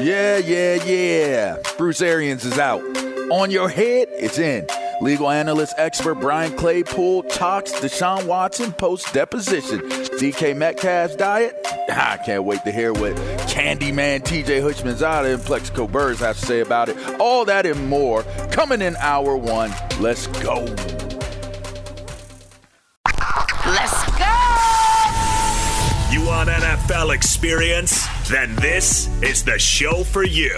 Yeah, yeah, yeah. Bruce Arians is out. On your head, it's in. Legal analyst expert Brian Claypool talks Deshaun Watson post deposition. DK Metcalf's diet. I can't wait to hear what Candyman TJ Houshmandzadeh and Plaxico Burress have to say about it. All that and more coming in hour one. Let's go. Let's go! You want NFL experience? Then this is the show for you.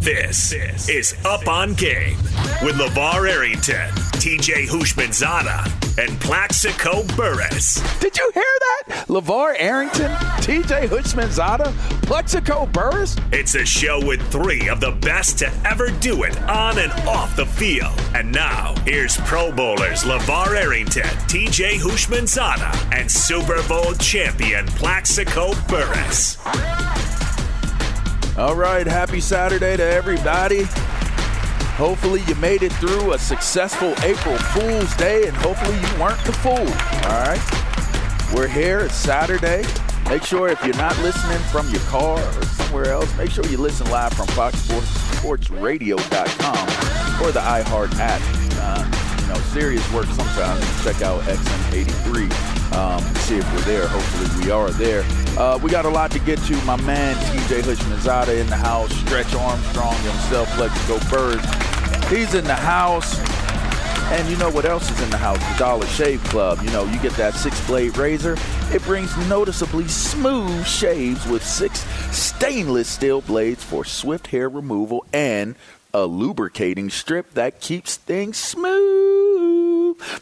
This is Up on Game with LeVar Arrington, TJ Houshmandzadeh, and Plaxico Burress. Did you hear that? LeVar Arrington, TJ Houshmandzadeh, Plaxico Burress? It's a show with three of the best to ever do it on and off the field. And now, here's Pro Bowlers LeVar Arrington, TJ Houshmandzadeh, and Super Bowl champion Plaxico Burress. All right, happy Saturday to everybody. Hopefully, you made it through a successful April Fool's Day, and hopefully, you weren't the fool. All right, we're here. It's Saturday. Make sure if you're not listening from your car or somewhere else, make sure you listen live from FoxSportsRadio.com or the iHeart app. Uh, you know, serious work sometimes. Check out XM83. Um, see if we're there. Hopefully, we are there. Uh, we got a lot to get to. My man TJ Houshmandzadeh in the house. Stretch Armstrong himself, Let's go Bird. He's in the house. And you know what else is in the house? The Dollar Shave Club. You know, you get that six blade razor. It brings noticeably smooth shaves with six stainless steel blades for swift hair removal and a lubricating strip that keeps things smooth.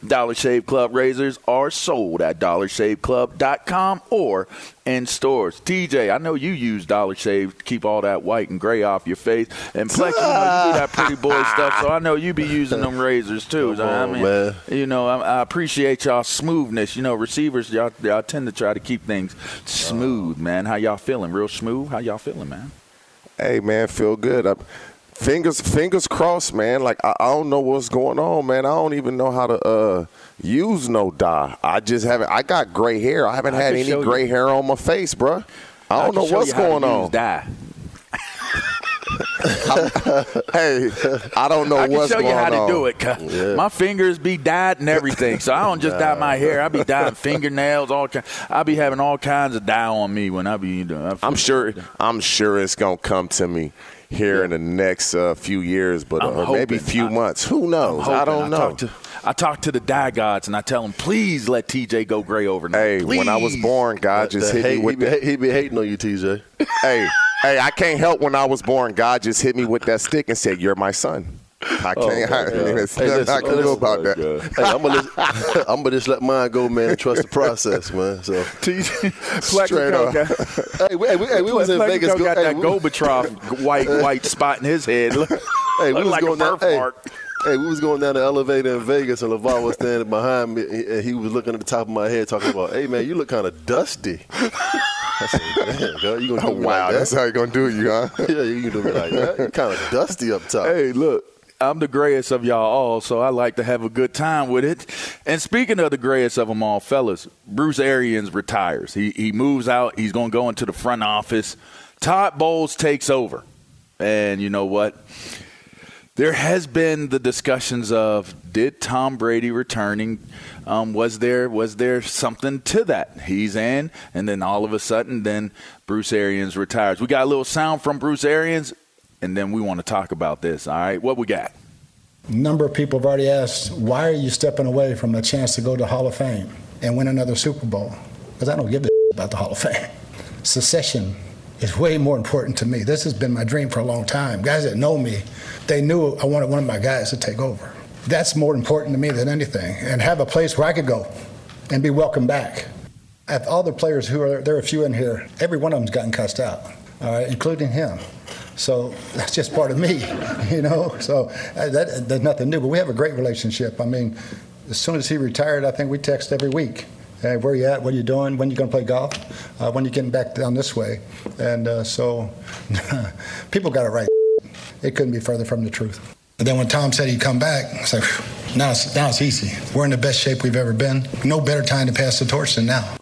Dollar Shave Club razors are sold at dollarshaveclub.com or in stores. TJ, I know you use Dollar Shave to keep all that white and gray off your face. And Plex, you know you do that pretty boy stuff, so I know you be using them razors too. So, I mean, man. you know, I, I appreciate y'all smoothness. You know, receivers, y'all, y'all tend to try to keep things smooth, man. How y'all feeling? Real smooth? How y'all feeling, man? Hey man, feel good. I fingers fingers crossed, man. Like I, I, don't know what's going on, man. I don't even know how to uh, use no dye. I just haven't. I got gray hair. I haven't I had any gray you. hair on my face, bro. I don't I know what's going on. Dye. hey, I don't know I what's going on. I can show you how on. to do it. Yeah. My fingers be dyed and everything, so I don't just dye my hair. I be dyeing fingernails, all kind. I be having all kinds of dye on me when I be. You know, I'm sure. I'm sure it's gonna come to me here yeah. in the next uh, few years, but uh, or maybe few I, months. Who knows? I don't I know. Talk to, I talk to the die gods and I tell them, please let TJ go gray overnight. Hey, please. when I was born, God just hit hate, me with. He be, he be hating on you, TJ. hey, hey, I can't help when I was born. God just hit me with that stick and said, "You're my son." I oh, can't. Oh, I, there's hey, nothing I can do about that. Hey, I'm gonna, just, I'm gonna just let mine go, man. Trust the process, man. So straight up. hey, we, hey, we, hey, we was in Vegas. Go, got hey, that we, white white spot in his head. hey, we was like going down, hey, hey, we was going down the elevator in Vegas, and LeVar was standing behind me, and he was looking at the top of my head, talking about, "Hey, man, you look kind of dusty." I said, "Damn, girl, you gonna do oh, wow, like that? that's how you gonna do it, you, huh? yeah, you can do me like that. You kind of dusty up top. Hey, look. I'm the grayest of y'all all, so I like to have a good time with it. And speaking of the grayest of them all, fellas, Bruce Arians retires. He he moves out. He's going to go into the front office. Todd Bowles takes over. And you know what? There has been the discussions of did Tom Brady returning um, was there was there something to that? He's in, and then all of a sudden, then Bruce Arians retires. We got a little sound from Bruce Arians and then we want to talk about this. All right, what we got? Number of people have already asked, why are you stepping away from a chance to go to Hall of Fame and win another Super Bowl? Because I don't give a about the Hall of Fame. Secession is way more important to me. This has been my dream for a long time. Guys that know me, they knew I wanted one of my guys to take over. That's more important to me than anything. And have a place where I could go and be welcomed back. All the players who are there are a few in here, every one of them's gotten cussed out, all right, including him. So that's just part of me, you know. So uh, that, that's nothing new. But we have a great relationship. I mean, as soon as he retired, I think we text every week. Hey, where you at? What are you doing? When you going to play golf? Uh, when you getting back down this way? And uh, so people got it right. It couldn't be further from the truth. But then when Tom said he'd come back, I said, now it's, now it's easy. We're in the best shape we've ever been. No better time to pass the torch than now.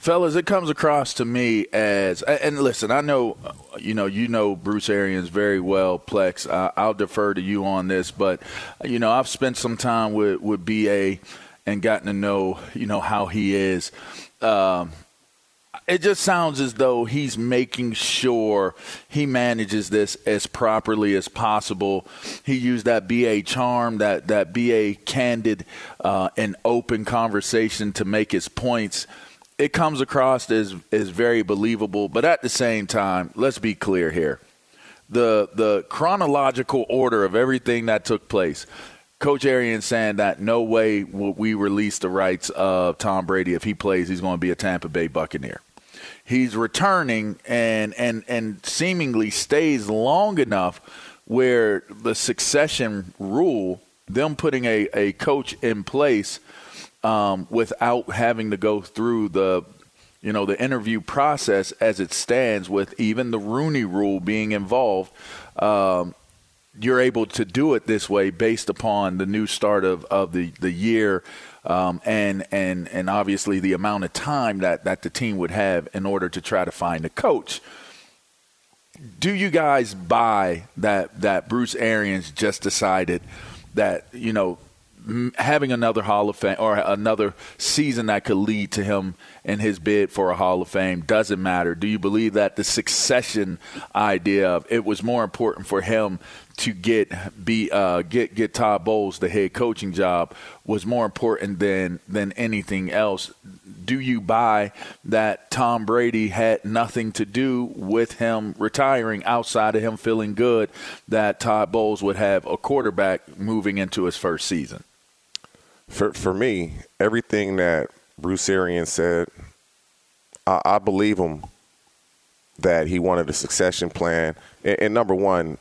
Fellas, it comes across to me as, and listen, I know, you know, you know Bruce Arians very well, Plex. I'll defer to you on this, but you know, I've spent some time with with BA and gotten to know, you know, how he is. Um, it just sounds as though he's making sure he manages this as properly as possible. He used that BA charm, that that BA candid uh, and open conversation to make his points it comes across as as very believable, but at the same time, let's be clear here. The the chronological order of everything that took place. Coach Arians saying that no way will we release the rights of Tom Brady if he plays. He's going to be a Tampa Bay Buccaneer. He's returning and and and seemingly stays long enough where the succession rule, them putting a, a coach in place um, without having to go through the you know the interview process as it stands with even the Rooney Rule being involved. Um, you're able to do it this way based upon the new start of, of the, the year um, and and and obviously the amount of time that, that the team would have in order to try to find a coach. Do you guys buy that that Bruce Arians just decided that you know having another Hall of Fame or another season that could lead to him and his bid for a Hall of Fame doesn't matter. Do you believe that the succession idea of it was more important for him to get be uh, get get Todd Bowles the head coaching job was more important than than anything else? Do you buy that Tom Brady had nothing to do with him retiring outside of him feeling good that Todd Bowles would have a quarterback moving into his first season? For for me, everything that Bruce Arians said, I, I believe him that he wanted a succession plan. And, and, number one,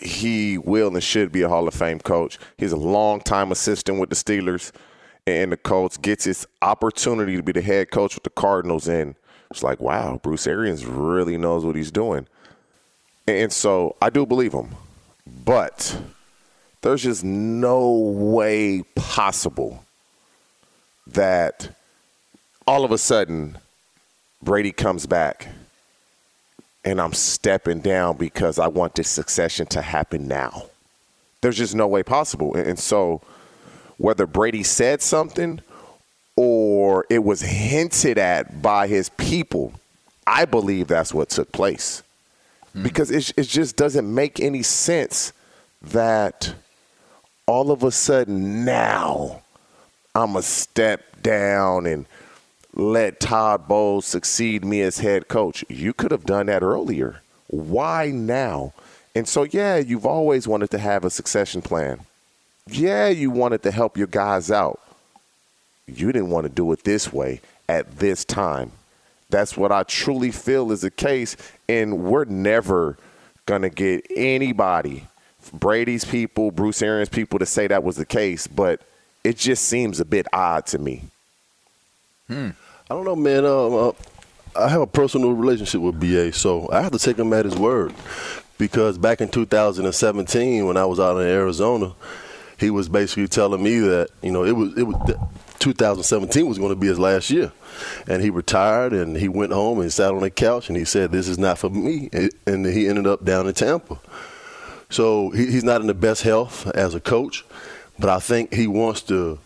he will and should be a Hall of Fame coach. He's a long-time assistant with the Steelers and the Colts, gets his opportunity to be the head coach with the Cardinals. And it's like, wow, Bruce Arians really knows what he's doing. And so I do believe him. But there's just no way possible that all of a sudden Brady comes back and I'm stepping down because I want this succession to happen now. There's just no way possible. And so whether Brady said something or it was hinted at by his people, I believe that's what took place. Mm. Because it, it just doesn't make any sense that all of a sudden now I'm a step down and let Todd Bowles succeed me as head coach. You could have done that earlier. Why now? And so, yeah, you've always wanted to have a succession plan. Yeah, you wanted to help your guys out. You didn't want to do it this way at this time. That's what I truly feel is the case. And we're never going to get anybody, Brady's people, Bruce Arians people, to say that was the case. But it just seems a bit odd to me. Hmm. I don't know, man. Um, uh, I have a personal relationship with BA, so I have to take him at his word. Because back in 2017, when I was out in Arizona, he was basically telling me that you know it was it was 2017 was going to be his last year, and he retired and he went home and sat on the couch and he said, "This is not for me," and he ended up down in Tampa. So he's not in the best health as a coach, but I think he wants to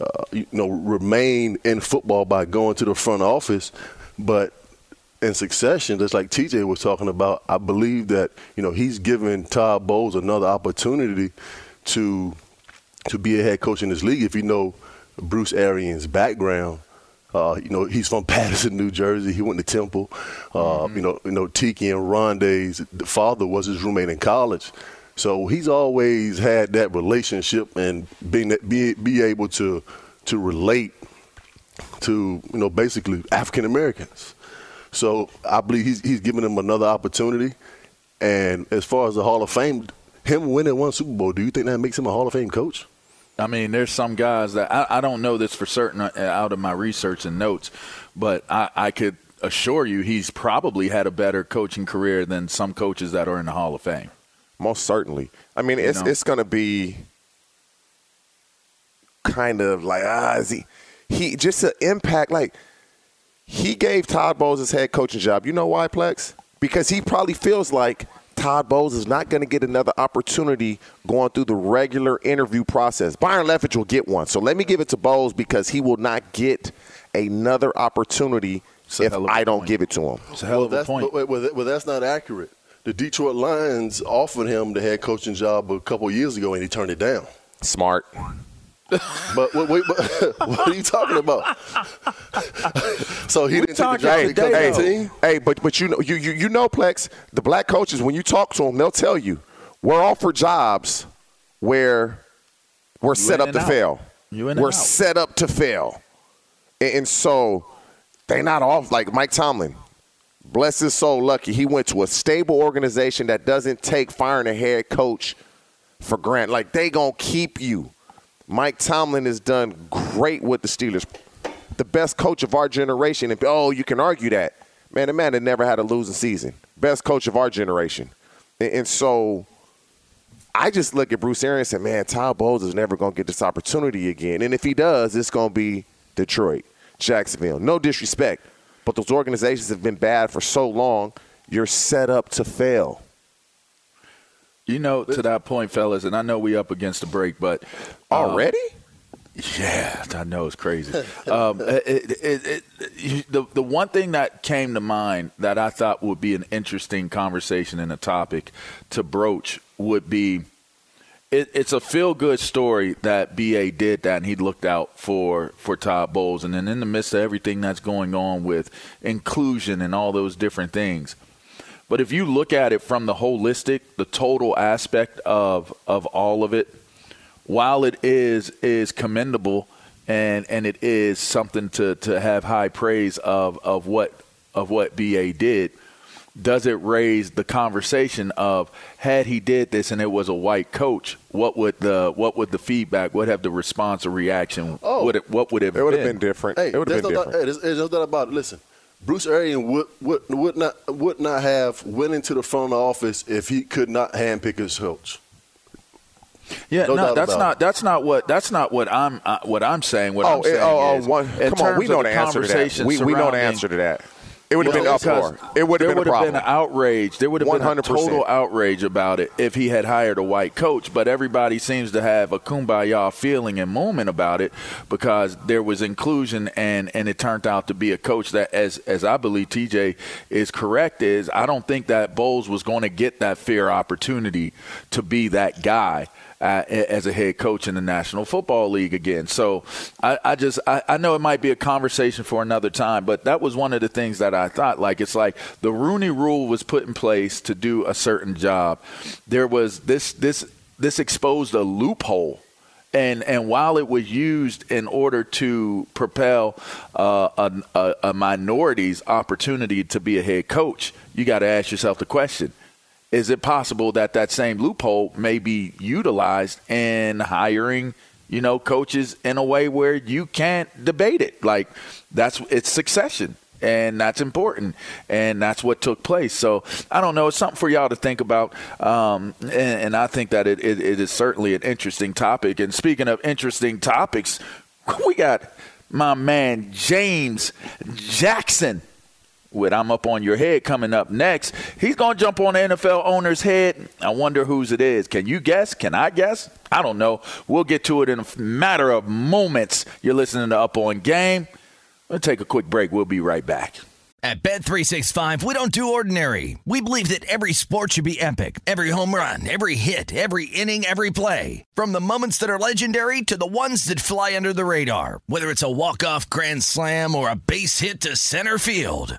uh, you know, remain in football by going to the front office, but in succession, just like TJ was talking about, I believe that you know he's giving Todd Bowles another opportunity to to be a head coach in this league. If you know Bruce Arians' background, uh, you know he's from Paterson, New Jersey. He went to Temple. Uh, mm-hmm. You know, you know Tiki and Rondé's father was his roommate in college. So he's always had that relationship and being be be able to to relate to you know basically African Americans. So I believe he's he's giving them another opportunity. And as far as the Hall of Fame, him winning one Super Bowl, do you think that makes him a Hall of Fame coach? I mean, there's some guys that I, I don't know this for certain uh, out of my research and notes, but I, I could assure you he's probably had a better coaching career than some coaches that are in the Hall of Fame. Most certainly. I mean, it's know? it's going to be kind of like ah, is he he just an impact like he gave Todd Bowles his head coaching job. You know why, Plex? Because he probably feels like Todd Bowles is not going to get another opportunity going through the regular interview process. Byron Leftwich will get one. So let me give it to Bowles because he will not get another opportunity if I don't point. give it to him. It's a hell of a point. But, well, well, that's not accurate the Detroit Lions offered him the head coaching job a couple years ago, and he turned it down. Smart. But wait, wait, but, what are you talking about? so he didn't take the job because hey, of the team. Hey, but but you know you, you you know Plex, the black coaches when you talk to them, they'll tell you we're offered jobs where we're You set up to out. fail. You in and we're out. set up to fail, and, and so they're not off like Mike Tomlin. Bless his soul, lucky he went to a stable organization that doesn't take firing a head coach for granted. Like they gonna keep you. Mike Tomlin has done great with the Steelers, the best coach of our generation. And oh, you can argue that, man. The man that never had a losing season, best coach of our generation, and, and so. I just look at Bruce Arians and say, man, Todd Bowles is never going to get this opportunity again. And if he does, it's going to be Detroit, Jacksonville. No disrespect, but those organizations have been bad for so long, you're set up to fail. You know, to that point, fellas, and I know we up against the break, but um, Already? Yeah, I know it's crazy. um, it, it, it, it, the the one thing that came to mind that I thought would be an interesting conversation and a topic to broach would be it, it's a feel good story that BA did that and he looked out for for Todd Bowles and then in the midst of everything that's going on with inclusion and all those different things. But if you look at it from the holistic, the total aspect of of all of it, while it is is commendable and and it is something to to have high praise of of what of what BA did, does it raise the conversation of had he did this and it was a white coach, what would the what would the feedback, what have the response or reaction, Oh. would it what would it have It would have been? been different. Hey, it would have been no different. doubt, hey, there's, there's no doubt about it. Listen, Bruce Arians would, would would not would not have went into the front office if he could not handpick his coach. Yeah, No no, that's not it. that's not what that's not what I'm uh, what I'm saying. What Oh, I'm saying oh, oh, is, one- come on, we know the answer to that. We, we know the answer to that. It would have been uproar. It would have been a would problem. been outrage. There would have been a 100%. total outrage about it if he had hired a white coach. But everybody seems to have a kumbaya feeling and moment about it because there was inclusion and and it turned out to be a coach that, as as I believe TJ is correct, is I don't think that Bowles was going to get that fair opportunity to be that guy uh, as a head coach in the National Football League again. So I, I just I, I know it might be a conversation for another time, but that was one of the things that I thought. Like it's like the Rooney Rule was put in place to do a certain job. There was this this this exposed a loophole. And and while it was used in order to propel uh, a, a, a minority's opportunity to be a head coach, you got to ask yourself the question: is it possible that that same loophole may be utilized in hiring you know coaches in a way where you can't debate it? Like that's it's succession and that's important and that's what took place. So i don't know. It's something for y'all to think about um, and, and i think that it, it, it is certainly an interesting topic. And speaking of interesting topics we got my man james jackson with I'm Up on Your Head coming up next. He's going to jump on the NFL owner's head. I wonder whose it is. Can you guess? Can I guess? I don't know. We'll get to it in a matter of moments. You're listening to Up on Game. We'll take a quick break. We'll be right back. At Bet365, we don't do ordinary. We believe that every sport should be epic. Every home run, every hit, every inning, every play. From the moments that are legendary to the ones that fly under the radar. Whether it's a walk-off grand slam or a base hit to center field.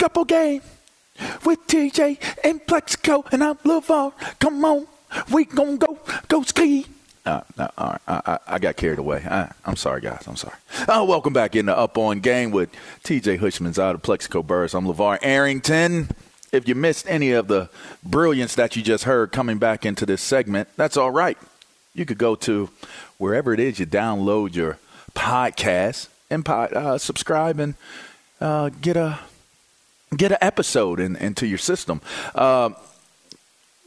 Backup game with TJ and Plaxico and I'm LeVar. Come on. We gonna go, go ski. Uh, no, all right. I, I, I got carried away. I, I'm sorry, guys. I'm sorry. Uh, welcome back into Up On Game with TJ Hushman's out of Plaxico Burress. I'm LeVar Arrington. If you missed any of the brilliance that you just heard coming back into this segment, that's all right. You could go to wherever it is you download your podcast and pod, uh, subscribe and uh, get a get an episode in, into your system. Uh,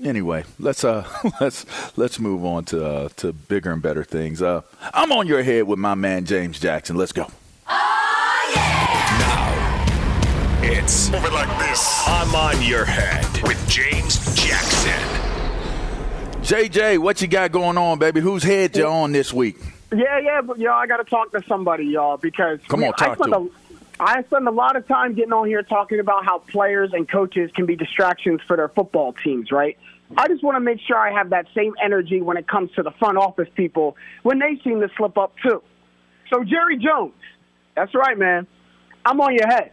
anyway, let's uh let's let's move on to uh, to bigger and better things. Uh, I'm on your head with my man James Jackson. Let's go. Oh, yeah! Now It's Move it like this. I'm on your head with James Jackson. JJ, what you got going on, baby? Whose head you on this week? Yeah, yeah, but y'all, I got to talk to somebody, y'all, because Come we- on, talk I spend to a, I spend a lot of time getting on here talking about how players and coaches can be distractions for their football teams, right? I just want to make sure I have that same energy when it comes to the front office people when they seem to slip up too. So Jerry Jones, that's right, man. I'm on your head.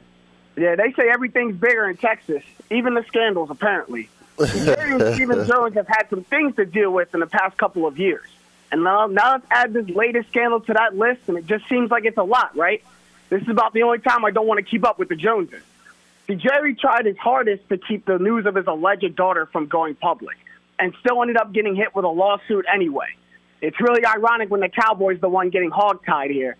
Yeah, they say everything's bigger in Texas, even the scandals, apparently. Jerry and Stephen Jones have had some things to deal with in the past couple of years. And now, now let's add this latest scandal to that list, and it just seems like it's a lot, right? This is about the only time I don't want to keep up with the Joneses. See, Jerry tried his hardest to keep the news of his alleged daughter from going public, and still ended up getting hit with a lawsuit anyway. It's really ironic when the Cowboys the one getting hogtied here.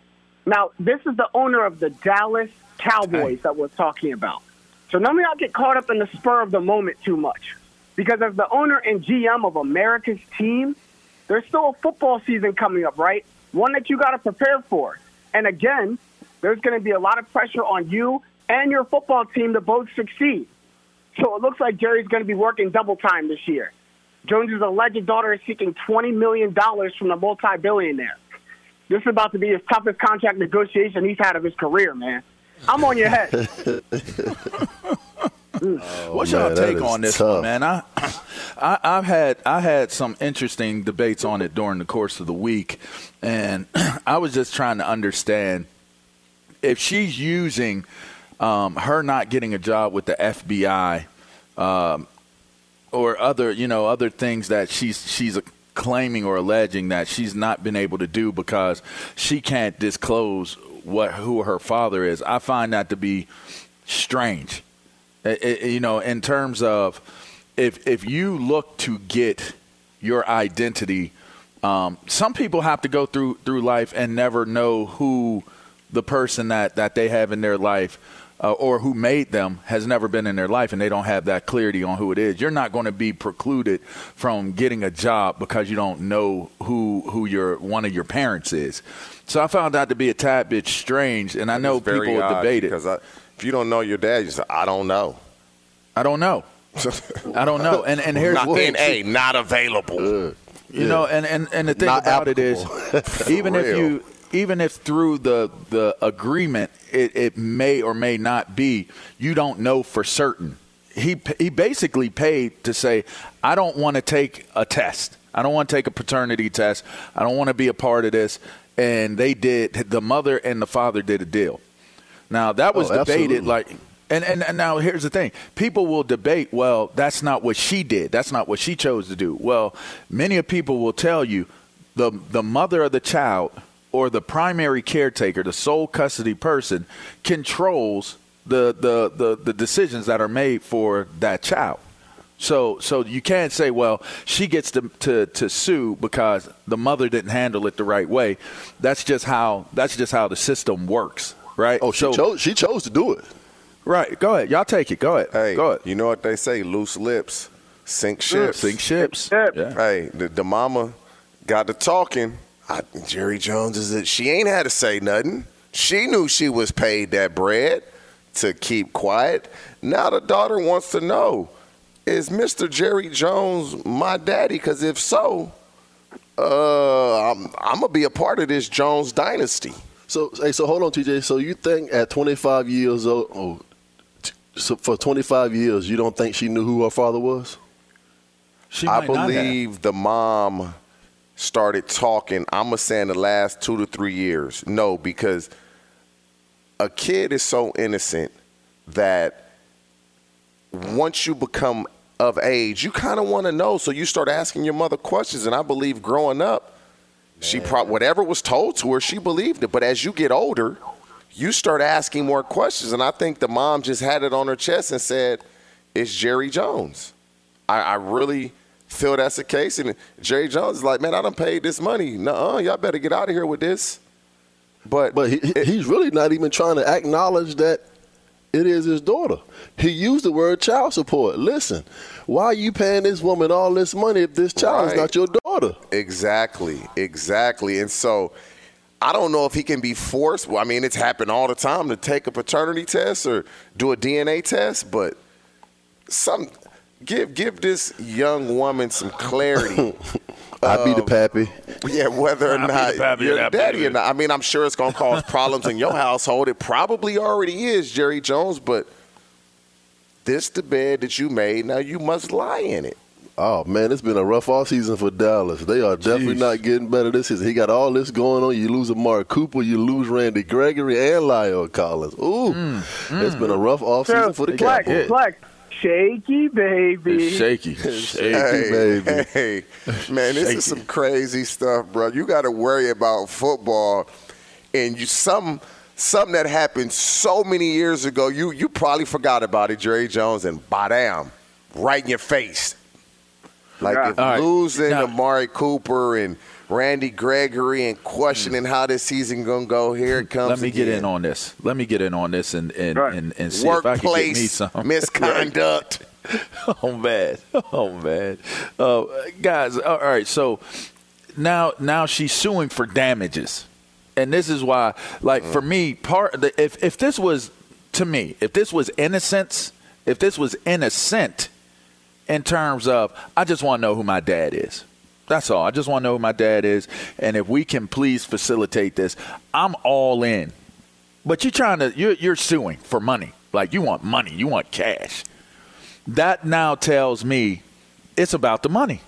Now, this is the owner of the Dallas Cowboys that we're talking about. So none of y'all get caught up in the spur of the moment too much. Because as the owner and GM of America's team, there's still a football season coming up, right? One that you got to prepare for. And again, there's going to be a lot of pressure on you and your football team to both succeed. So it looks like Jerry's going to be working double time this year. Jones's alleged daughter is seeking $20 million from the multi-billionaire. This is about to be his toughest contract negotiation he's had of his career, man. I'm on your head. Mm. Oh, What's man, y'all take on this tough. one, man? I, I, I've had I had some interesting debates on it during the course of the week, and I was just trying to understand if she's using um, her not getting a job with the FBI um, or other you know other things that she's she's claiming or alleging that she's not been able to do because she can't disclose what who her father is. I find that to be strange. It- it- you know, in terms of if if you look to get your identity, um, some people have to go through through life and never know who the person that that they have in their life. Uh, or who made them has never been in their life and they don't have that clarity on who it is. You're not going to be precluded from getting a job because you don't know who who your one of your parents is. So I found that to be a tad bit strange, and I know people odd debate it. because I, if you don't know your dad, you say, "I don't know." I don't know. I don't know. And and here's not the thing. NA, not available. You know, and, and, and the thing Not about it is, even if you, even if through the the agreement, it, it may or may not be, you don't know for certain. He he basically paid to say, I don't want to take a test. I don't want to take a paternity test. I don't want to be a part of this. And they did. The mother and the father did a deal. Now that was Oh, debated like and, and and now here's the thing. People will debate, well, that's not what she did. That's not what she chose to do. Well, many of people will tell you the the mother of the child or the primary caretaker, the sole custody person controls the the the, the decisions that are made for that child. So so you can't say, well, she gets to, to to sue because the mother didn't handle it the right way. That's just how that's just how the system works, right? Oh, she So- chose. She chose to do it. Right. Go ahead. Y'all take it. Go ahead. Hey, Go ahead. you know what they say? Loose lips sink ships. Sink ships. Yeah. Hey, the, the mama got to talking. I, Jerry Jones is it? She ain't had to say nothing. She knew she was paid that bread to keep quiet. Now the daughter wants to know: Is Mr. Jerry Jones my daddy? Because if so, uh, I'm, I'm gonna be a part of this Jones dynasty. So, hey, so hold on, TJ. So you think at 25 years old, oh, t- so for 25 years, you don't think she knew who her father was? She I might not have. believe the mom started talking. I'm gonna say in the last two to three years. No, because a kid is so innocent that once you become of age, you kind of want to know. So you start asking your mother questions. And I believe growing up, she pro- whatever was told to her, she believed it. But as you get older, you start asking more questions. And I think the mom just had it on her chest and said, "It's Jerry Jones." I, I really feel that's the case. And Jerry Jones is like, "Man, I done paid this money. Nuh-uh, y'all better get out of here with this." But But he, he- he's really not even trying to acknowledge that it is his daughter. He used the word child support. Listen, why are you paying this woman all this money if this child is not your daughter? Exactly, exactly. And so I don't know if he can be forced. Well, I mean, it's happened all the time to take a paternity test or do a DNA test, but some give give this young woman some clarity. I'd be the pappy. Yeah, whether or not pappy your daddy or not. I mean, I'm sure it's going to cause problems in your household. It probably already is, Jerry Jones, but this the bed that you made. Now you must lie in it. Oh man, it's been a rough off season for Dallas. They are definitely not getting better this season. He got all this going on. You lose Amari Cooper, you lose Randy Gregory and La'el Collins. Ooh, Mm, it's been a rough off season for the Flex, Cowboys. flex, shaky baby. It's shaky. shaky. Hey, baby. hey, man, this is some crazy stuff, bro. You got to worry about football, and you some something that happened so many years ago. You you probably forgot about it, Jerry Jones, and bam, right in your face. Like Yeah. if All right. losing Now- Amari Cooper and Randy Gregory and questioning how this season gonna go. Here it comes. Let me get in on this. Let me get in on this and and, Right. and, and see if I can get me some misconduct. oh man, oh man, uh, guys. All right, so now now she's suing for damages, and this is why, like for me, part the, if if this was to me, if this was innocence, if this was innocent, in terms of I just want to know who my dad is. That's all. I just want to know who my dad is, and if we can please facilitate this, I'm all in. But you're trying to you're you're suing for money. Like you want money, you want cash that now tells me it's about the money.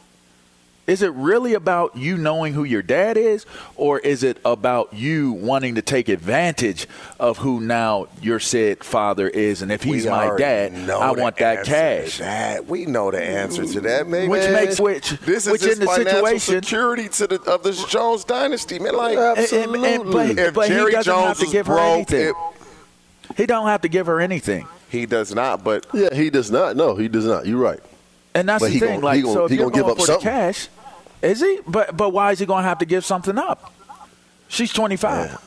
Is it really about you knowing who your dad is, or is it about you wanting to take advantage of who now your said father is? And if he's We my dad, I want that cash. that. We know the answer to that, man. Which Man, makes which- this is which his in the financial situation- security to the of the Jones dynasty, man. Like And- and- and- but, if but Jerry he doesn't Jones have to was give her anything. it- he don't have to give her anything. he does not. But Yeah, he does not. No, he does not. You're right. And that's But the he thing. gon- like, he gon- so if he you're gonna give going up for something. the cash, is he? But but why is he going to have to give something up? She's 25.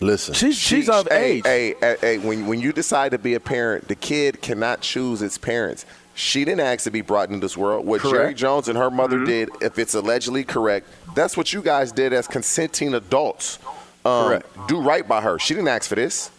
Listen, She's she's of hey, age. Hey, hey, hey, when when you decide to be a parent, the kid cannot choose its parents. She didn't ask to be brought into this world. What Jerry Jones and her mother did, if it's allegedly correct, that's what you guys did as consenting adults. Um, Correct. Do right by her. She didn't ask for this.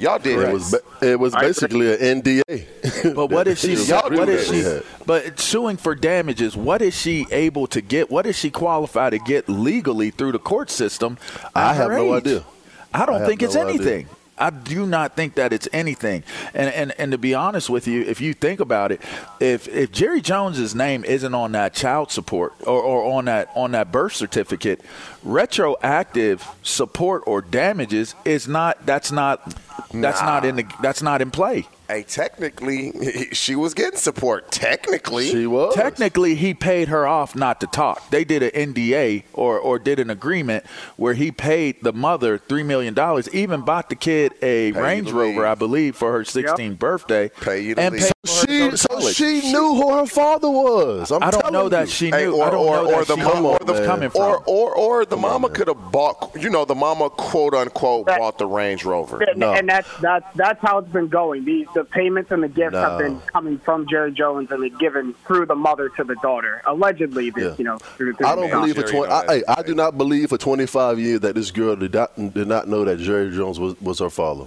Y'all did it was it was basically an NDA. But what is she? Y'all what do is she? this. But suing for damages. What is she able to get? What is she qualified to get legally through the court system? I have her no idea. I don't I have think it's idea. anything. I do not think that it's anything. And, and and to be honest with you, if you think about it, if if Jerry Jones's name isn't on that child support or, or on that on that birth certificate, retroactive support or damages is not that's not that's not in the that's not in play. Hey, technically, she was getting support. Technically, she was. Technically, he paid her off not to talk. They did an NDA or, or did an agreement where he paid the mother $3 million, even bought the kid a you Range Rover, leave. I believe, for her 16th birthday. Pay you to and leave. paid for her to She go to so college. she knew who her father was. I'm I don't telling know that she knew. Hey, or, I don't or, know or that the she mama, or where it coming from. or or or the mama could have bought. You know, the mama quote unquote That- bought the Range Rover. And, No. and that's that's that's how it's been going. The the payments and the gifts No. have been coming from Jerry Jones and they're given through the mother to the daughter. Allegedly, this, Yeah. you know. Through, through I don't mail. believe for twenty. know I, hey, I do not believe for twenty five years that this girl did not did not know that Jerry Jones was, was her father.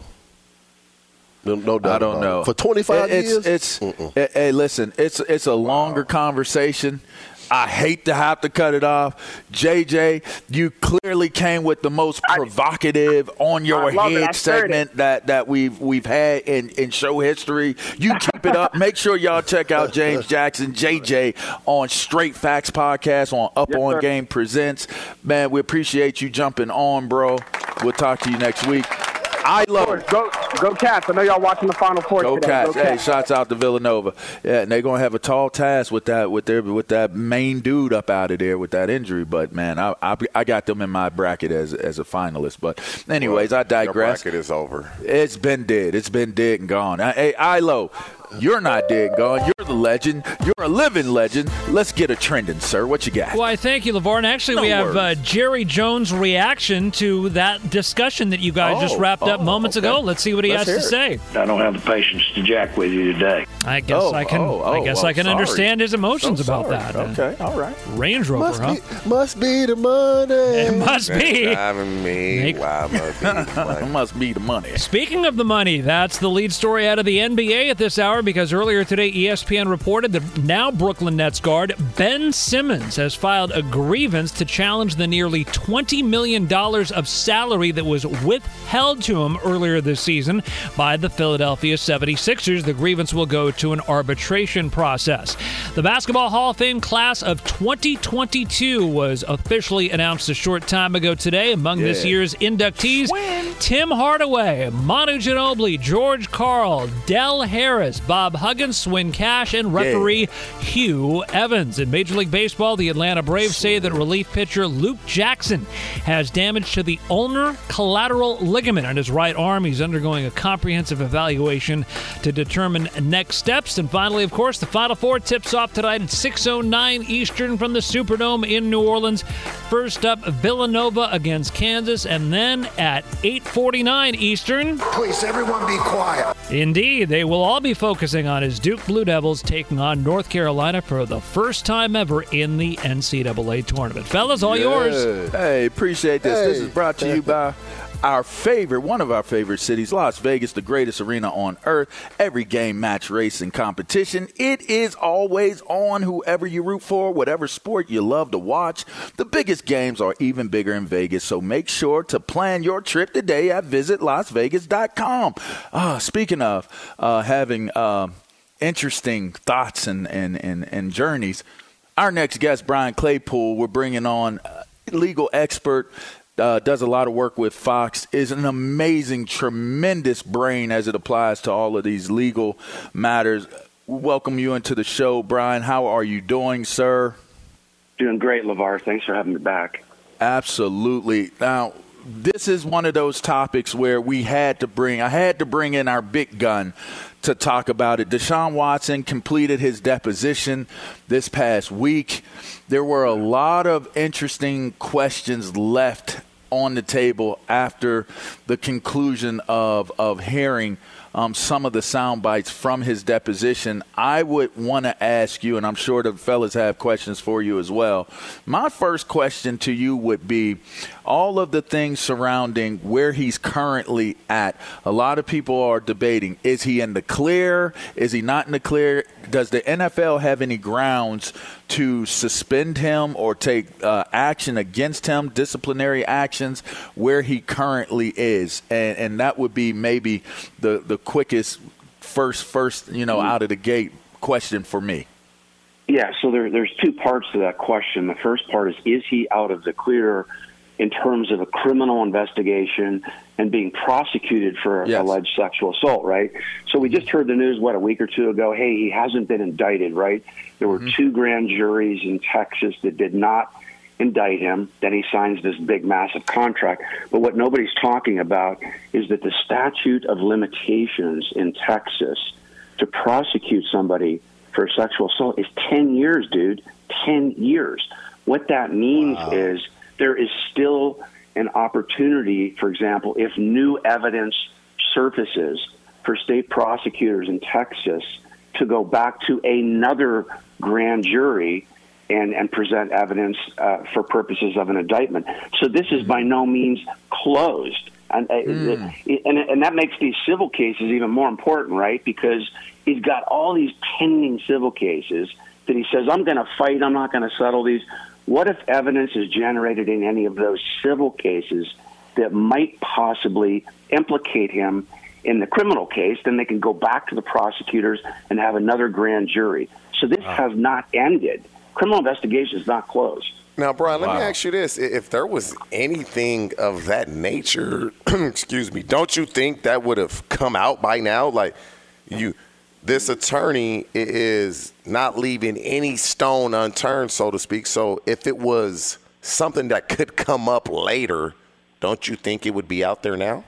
No, no doubt. I don't about know. It. For twenty five It- years, it's, It's hey, hey, listen, it's it's a longer conversation. I hate to have to cut it off. JJ, you clearly came with the most provocative on your I love it. I head heard it. segment that, that we've we've had in, in show history. You keep it up. Make sure y'all check out James Jackson, JJ, on Straight Facts Podcast on Up Yes, On sir. Game Presents. Man, we appreciate you jumping on, bro. We'll talk to you next week. I love it. Go go Cats! I know y'all watching the Final Four Go today. Cats! Go Hey, Cats. shots out to Villanova. Yeah, and they're gonna have a tall task with that with their with that main dude up out of there with that injury. But man, I I, I got them in my bracket as as a finalist. But anyways, I Your digress. bracket is over. It's been dead. It's been dead and gone. Hey, Ilo, You're not dead gone. You're the legend. You're a living legend. Let's get a trending, sir. What you got? Why, thank you, LeVar. And actually, No we have uh. Jerry Jones' reaction to that discussion that you guys just Oh, wrapped up oh, moments okay. ago. Let's see what he Let's has to hear say. I don't have the patience to jack with you today. I guess Oh, I can. oh, I oh, guess well, I can sorry. understand his emotions So about sorry. that. Okay, all right. Range Rover, Must huh? be, must be the money. It must That's be. driving me. Make- Why must be It must be the money. Speaking of the money, that's the lead story out of the NBA at this hour because earlier today ESPN reported that now Brooklyn Nets guard Ben Simmons has filed a grievance to challenge the nearly $20 million of salary that was withheld to him earlier this season by the Philadelphia 76ers. The grievance will go to an arbitration process. The Basketball Hall of Fame class of 2022 was officially announced a short time ago today. Among this year's inductees, Tim Hardaway, Manu Ginobili, George Karl, Del Harris, Bob Huggins, Swin Cash, and referee Hugh Evans. In Major League Baseball, the Atlanta Braves say that relief pitcher Luke Jackson has damage to the ulnar collateral ligament on his right arm. He's undergoing a comprehensive evaluation to determine next steps. And finally, of course, the Final Four tips off tonight at 6.09 Eastern from the Superdome in New Orleans. First up, Villanova against Kansas, and then at 8.49 Eastern. Please, everyone be quiet. Indeed, they will all be focusing on his Duke Blue Devils taking on North Carolina for the first time ever in the NCAA tournament. Fellas, all yours. Hey, appreciate this. This is brought to you by our favorite, one of our favorite cities, Las Vegas, the greatest arena on earth. Every game, match, race, and competition. It is always on whoever you root for, whatever sport you love to watch. The biggest games are even bigger in Vegas, so make sure to plan your trip today at visitlasvegas.com. Uh, speaking of uh, having uh, interesting thoughts and, and, and, and journeys, our next guest, Brian Claypool, we're bringing on uh, legal expert, uh, does a lot of work with Fox, is an amazing, tremendous brain as it applies to all of these legal matters. Welcome you into the show, Brian. How are you doing, sir? Doing great, LeVar. Thanks for having me back. Absolutely. Now, this is one of those topics where we had to bring, I had to bring in our big gun to talk about it. Deshaun Watson completed his deposition this past week. There were a lot of interesting questions left on the table after the conclusion of, of hearing um, some of the sound bites from his deposition. I would want to ask you, and I'm sure the fellas have questions for you as well. My first question to you would be all of the things surrounding where he's currently at. A lot of people are debating is he in the clear? Is he not in the clear? Does the NFL have any grounds to suspend him or take uh, action against him, disciplinary actions, where he currently is? And, and that would be maybe the, the quickest first, first, you know, out of the gate question for me. Yeah, so there, there's two parts to that question. The first part is is he out of the clear in terms of a criminal investigation and being prosecuted for Yes. alleged sexual assault, right? So we just heard the news, what, a week or two ago? Hey, he hasn't been indicted, right? There were mm-hmm. two grand juries in Texas that did not indict him. Then he signs this big, massive contract. But what nobody's talking about is that the statute of limitations in Texas to prosecute somebody for sexual assault is 10 years, dude. 10 years. What that means is there is still an opportunity, for example, if new evidence surfaces for state prosecutors in Texas to go back to another grand jury and, and present evidence uh, for purposes of an indictment. So this is by no means closed. And, uh, and, and that makes these civil cases even more important, right? Because he's got all these pending civil cases that he says, I'm going to fight, I'm not going to settle these. What if evidence is generated in any of those civil cases that might possibly implicate him in the criminal case? Then they can go back to the prosecutors and have another grand jury. So this has not ended. Criminal investigation is not closed. Now, Brian, let me ask you this: If there was anything of that nature, excuse me, don't you think that would have come out by now? Like, you, this attorney is not leaving any stone unturned, so to speak. So, if it was something that could come up later, don't you think it would be out there now?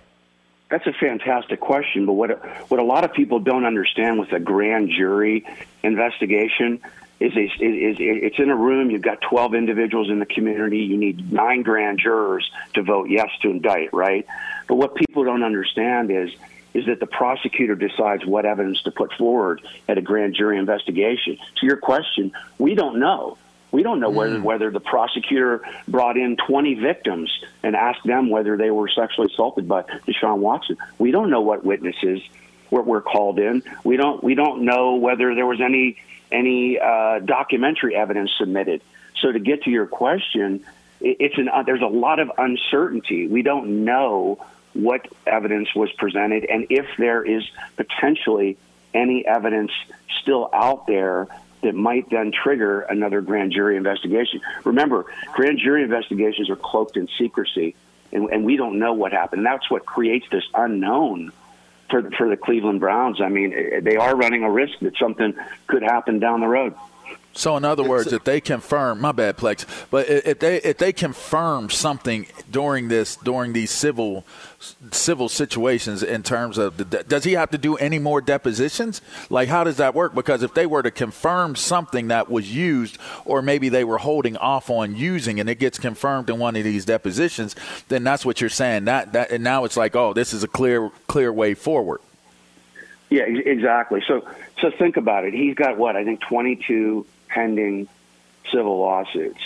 That's a fantastic question, but what what a lot of people don't understand with a grand jury investigation is, a, is, is it's in a room. You've got twelve individuals in the community. You need nine grand jurors to vote yes to indict, right? But what people don't understand is is that the prosecutor decides what evidence to put forward at a grand jury investigation. To your question, we don't know. We don't know whether whether the prosecutor brought in 20 victims and asked them whether they were sexually assaulted by Deshaun Watson. We don't know what witnesses were, were called in. We don't we don't know whether there was any any uh, documentary evidence submitted. So to get to your question, it, it's an uh, there's a lot of uncertainty. We don't know what evidence was presented and if there is potentially any evidence still out there that might then trigger another grand jury investigation. Remember, grand jury investigations are cloaked in secrecy, and, and we don't know what happened. That's what creates this unknown for for the Cleveland Browns. I mean, they are running a risk that something could happen down the road. So, in other words, if they confirm, my bad, Plex, but if they if they confirm something during this during these civil civil situations in terms of the, does he have to do any more depositions? Like, how does that work? Because if they were to confirm something that was used, or maybe they were holding off on using, and it gets confirmed in one of these depositions, then that's what you're saying. That that and now it's like, oh, this is a clear clear way forward. Yeah, exactly. So so think about it. He's got what I think 22 pending civil lawsuits.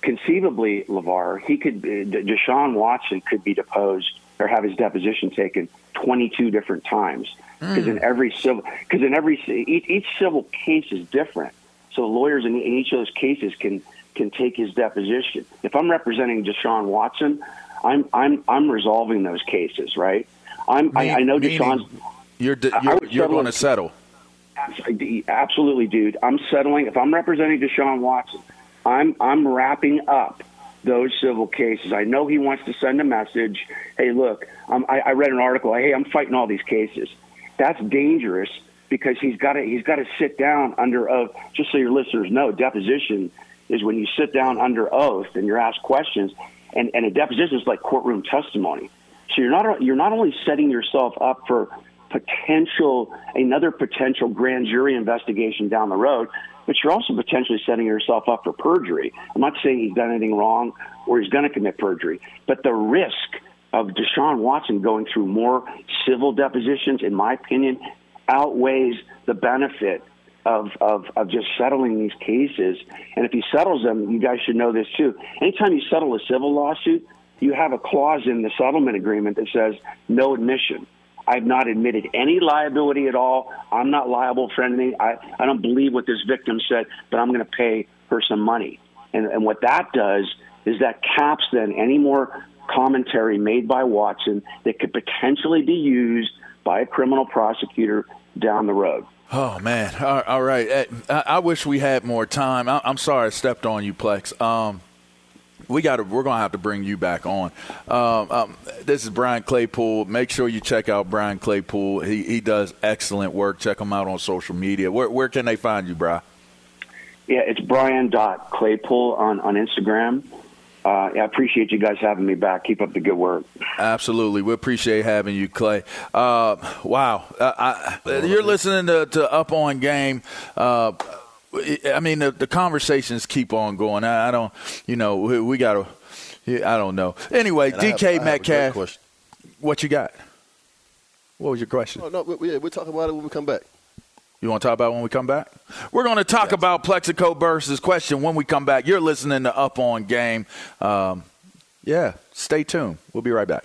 Conceivably, LeVar, he could Deshaun Watson could be deposed or have his deposition taken 22 different times because mm. in every civil because in every each, each, civil case is different. So lawyers in, in each of those cases can can take his deposition. If I'm representing Deshaun Watson, I'm I'm I'm resolving those cases, right? I'm I, I know Deshaun's. You're you're, you're going to settle. Absolutely, dude. I'm settling. If I'm representing Deshaun Watson, I'm I'm wrapping up those civil cases. I know he wants to send a message. Hey, look, um, I, I read an article. Hey, I'm fighting all these cases. That's dangerous because he's got to he's got to sit down under oath. Just so your listeners know, deposition is when you sit down under oath and you're asked questions, and, and a deposition is like courtroom testimony. So you're not you're not only setting yourself up for potential another potential grand jury investigation down the road, but you're also potentially setting yourself up for perjury. I'm not saying he's done anything wrong or he's going to commit perjury, but the risk of Deshaun Watson going through more civil depositions, in my opinion, outweighs the benefit of, of, of just settling these cases. And if he settles them, you guys should know this too. Anytime you settle a civil lawsuit, you have a clause in the settlement agreement that says no admission. I've not admitted any liability at all. I'm not liable for anything. I, I don't believe what this victim said, but I'm going to pay her some money. And, and what that does is that caps then any more commentary made by Watson that could potentially be used by a criminal prosecutor down the road. Oh man! All right, I wish we had more time. I'm sorry I stepped on you, Plex. Um, we got to we're gonna have to bring you back on. Um, um, this is Brian Claypool. Make sure you check out Brian Claypool. He he does excellent work. Check him out on social media. Where where can they find you, Brian? Yeah, it's Brian dot Claypool on on Instagram. Uh, I appreciate you guys having me back. Keep up the good work. Absolutely, we appreciate having you, Clay. Uh, wow, uh, I, you're listening to, to Up on Game. Uh, I mean, the, the conversations keep on going. I, I don't, you know, we, we got to. I don't know. Anyway, and DK have, Metcalf, what you got? What was your question? Oh, no, we, yeah, we'll talk about it when we come back. You want to talk about it when we come back? We're going to talk yes. about Plaxico versus question when we come back. You're listening to Up on Game. Um, yeah, stay tuned. We'll be right back.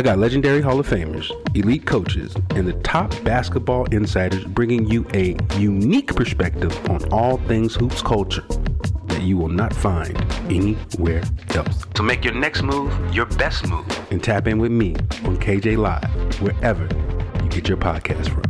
I got legendary Hall of Famers, elite coaches, and the top basketball insiders bringing you a unique perspective on all things hoops culture that you will not find anywhere else. To make your next move your best move. And tap in with me on KJ Live, wherever you get your podcast from.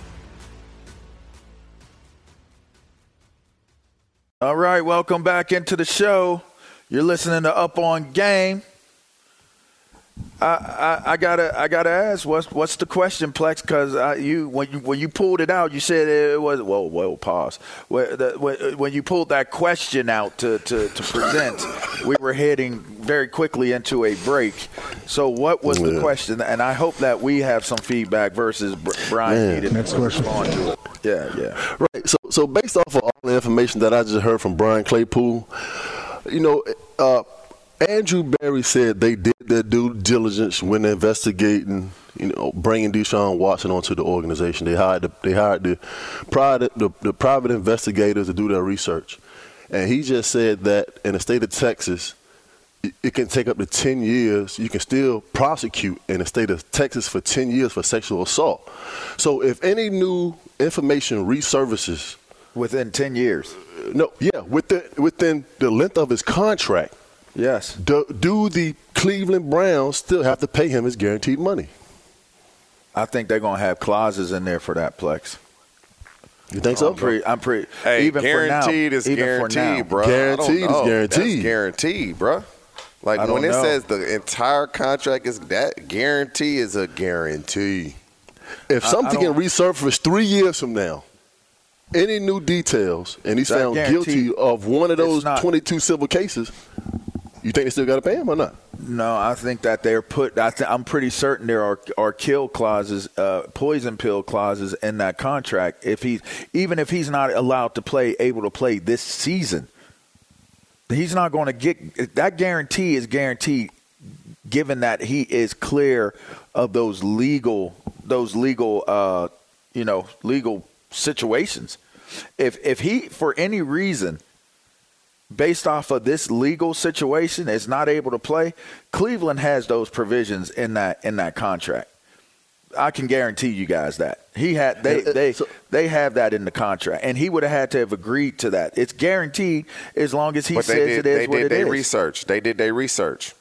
All right, welcome back into the show. You're listening to Up on Game. I, I, I gotta I gotta ask what's what's the question, Plex? Because you when you when you pulled it out, you said it was whoa whoa pause. When, the, when, when you pulled that question out to, to, to present, we were heading very quickly into a break. So what was the question? And I hope that we have some feedback versus Brian Man. needed Next question. to it. Yeah, yeah. Right. So, based off of all the information that I just heard from Brian Claypool, you know, uh, Andrew Berry said they did their due diligence when investigating, you know, bringing Deshaun Watson onto the organization. They hired the, they hired the private the, the private investigators to do their research, and he just said that in the state of Texas. It can take up to 10 years. You can still prosecute in the state of Texas for 10 years for sexual assault. So if any new information resurfaces within 10 years, no, yeah, within within the length of his contract, yes, do, do the Cleveland Browns still have to pay him his guaranteed money? I think they're gonna have clauses in there for that Plex. You think so? I'm pretty. I'm pretty. Hey, even guaranteed for now, is even guaranteed, now. bro. Guaranteed is guaranteed. That's guaranteed, bro. Like I when it know. says the entire contract is that guarantee is a guarantee. If I- I something can resurface three years from now, any new details, and he's found guilty of one of those not- 22 civil cases, you think they still got to pay him or not? No, I think that they're put. I th- I'm pretty certain there are are kill clauses, uh, poison pill clauses in that contract. If he, even if he's not allowed to play, able to play this season, he's not going to get that guarantee. Is guaranteed, given that he is clear of those legal, those legal, uh, you know, legal situations. If if he for any reason based off of this legal situation is not able to play, Cleveland has those provisions in that in that contract. I can guarantee you guys that he had they uh, they they have that in the contract, and he would have had to have agreed to that. It's guaranteed as long as he but says they did, it is they what did it their is. research. They did their research.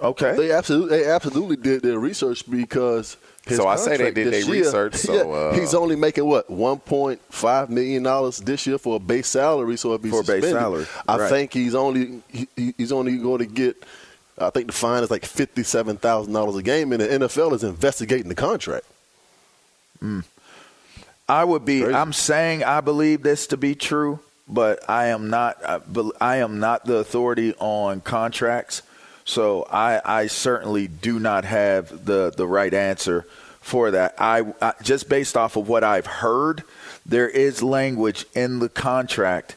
Okay. They absolutely, they absolutely did their research because his So I say they did their research, so, yeah, uh, he's only making what 1.5 million dollars this year for a base salary. So if he's For a base suspended, salary, I right. think he's only he, he- he's only going to get. I think the fine is like fifty-seven thousand dollars a game, and the NFL is investigating the contract. I would be. I'm saying I believe this to be true, but I am not. I, I am not the authority on contracts, so I, I certainly do not have the the right answer for that. I, I just based off of what I've heard, there is language in the contract.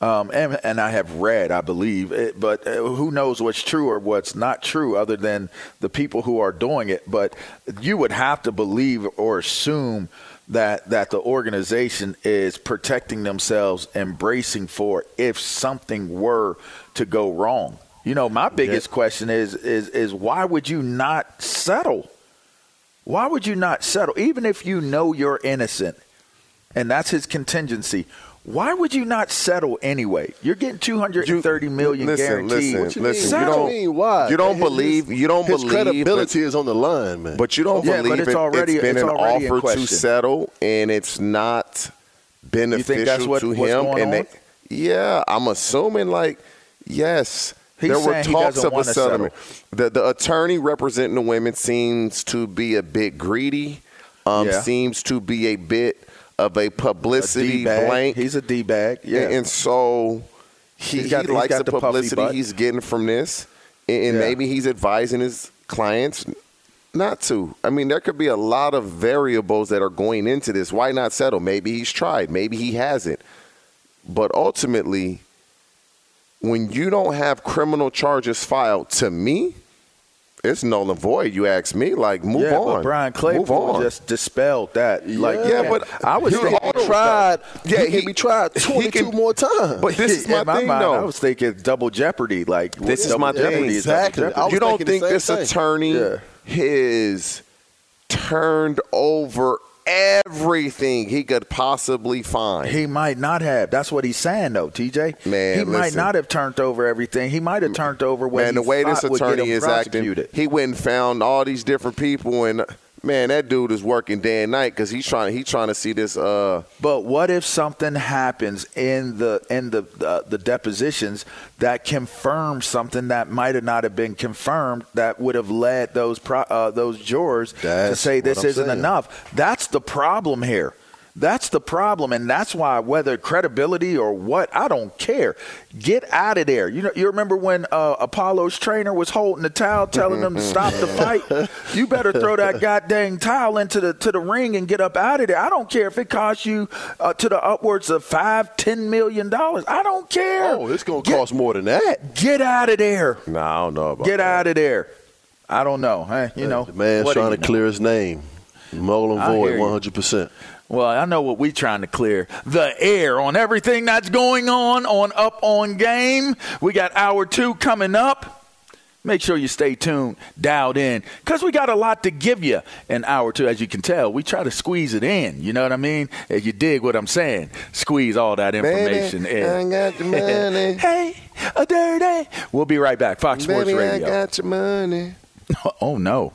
Um, and, and I have read, I believe, it, but uh, who knows what's true or what's not true, other than the people who are doing it. But you would have to believe or assume that that the organization is protecting themselves, embracing for if something were to go wrong. You know, my biggest question is is is why would you not settle? Why would you not settle, even if you know you're innocent, and that's his contingency? Why would you not settle anyway? You're getting two hundred and thirty million listen, guaranteed. listen, listen. You Settle. don't, you don't His- believe. You don't his believe. credibility is on the line, man. But you don't Yeah, but believe it's it, already- it's been it's an already in offer to settle, and it's not beneficial that's what- to what's him. going and on? They, yeah, I'm assuming like yes. He's there were talks of a settlement. The the attorney representing the women seems to be a bit greedy. Um, Yeah. seems to be a bit of a publicity D-bag. blank. He's a d bag. Yeah, And, and so he, got- he likes got the the publicity he's getting from this. And, and Yeah. maybe he's advising his clients not to. I mean, there could be a lot of variables that are going into this. Why not settle? Maybe he's tried, maybe he hasn't. But ultimately, when you don't have criminal charges filed, to me, it's null and void. You ask me, like, move yeah, on. but Brian Move Claypool on. just dispelled that. Like, Yeah, but I was he thinking also tried. Yeah, he, he- can be tried twenty-two can- more times. But this is my, my thing, mind, though. I was thinking double jeopardy. Like This is my thing. is Exactly. jeopardy. You don't think this thing. attorney Yeah. has turned over everything he could possibly find? He might not have. That's what he's saying, though, TJ. Man, he might not have turned over everything. He might have turned over what man, he the way this thought would get attorney is acting, he went and found all these different people, and man, that dude is working day and night because he's trying. He's trying to see this. Uh, But what if something happens in the in the uh, the depositions that confirms something that might have not have been confirmed that would have led those pro, uh, those jurors to say this I'm isn't saying. enough? That's the problem here. That's the problem, and that's why whether credibility or what, I don't care. Get out of there. You know, you remember when uh, Apollo's trainer was holding the towel, telling them to stop the fight. You better throw that goddamn towel into the to the ring and get up out of there. I don't care if it costs you uh, to the upwards of five, ten million dollars. I don't care. oh, it's gonna cost more than that. Get out of there. no, I don't know about Get that. out of there. I don't know. Hey, you know, the man's trying to know? clear his name. Null and void, one hundred percent. Well, I know what we're trying to clear the air on everything that's going on on Up On Game. We got hour two coming up. Make sure you stay tuned, dialed in, because we got a lot to give you in hour two. As you can tell, we try to squeeze it in. You know what I mean? If you dig what I'm saying, squeeze all that information Baby, in. I got the money. hey, a dirty. We'll be right back. Fox Sports Baby, I Radio. got your money. oh no.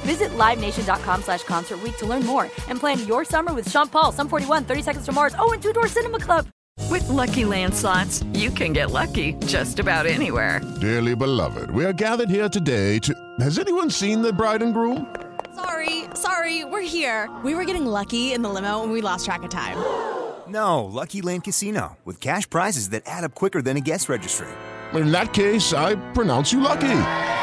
Visit LiveNation.com slash Concert Week to learn more and plan your summer with Sean Paul, Sum 41, 30 Seconds to Mars, oh, and Two Door Cinema Club. With Lucky Land slots, you can get lucky just about anywhere. Dearly beloved, we are gathered here today to. Has anyone seen the bride and groom? Sorry, sorry, we're here. We were getting lucky in the limo and we lost track of time. No, Lucky Land Casino, with cash prizes that add up quicker than a guest registry. In that case, I pronounce you lucky.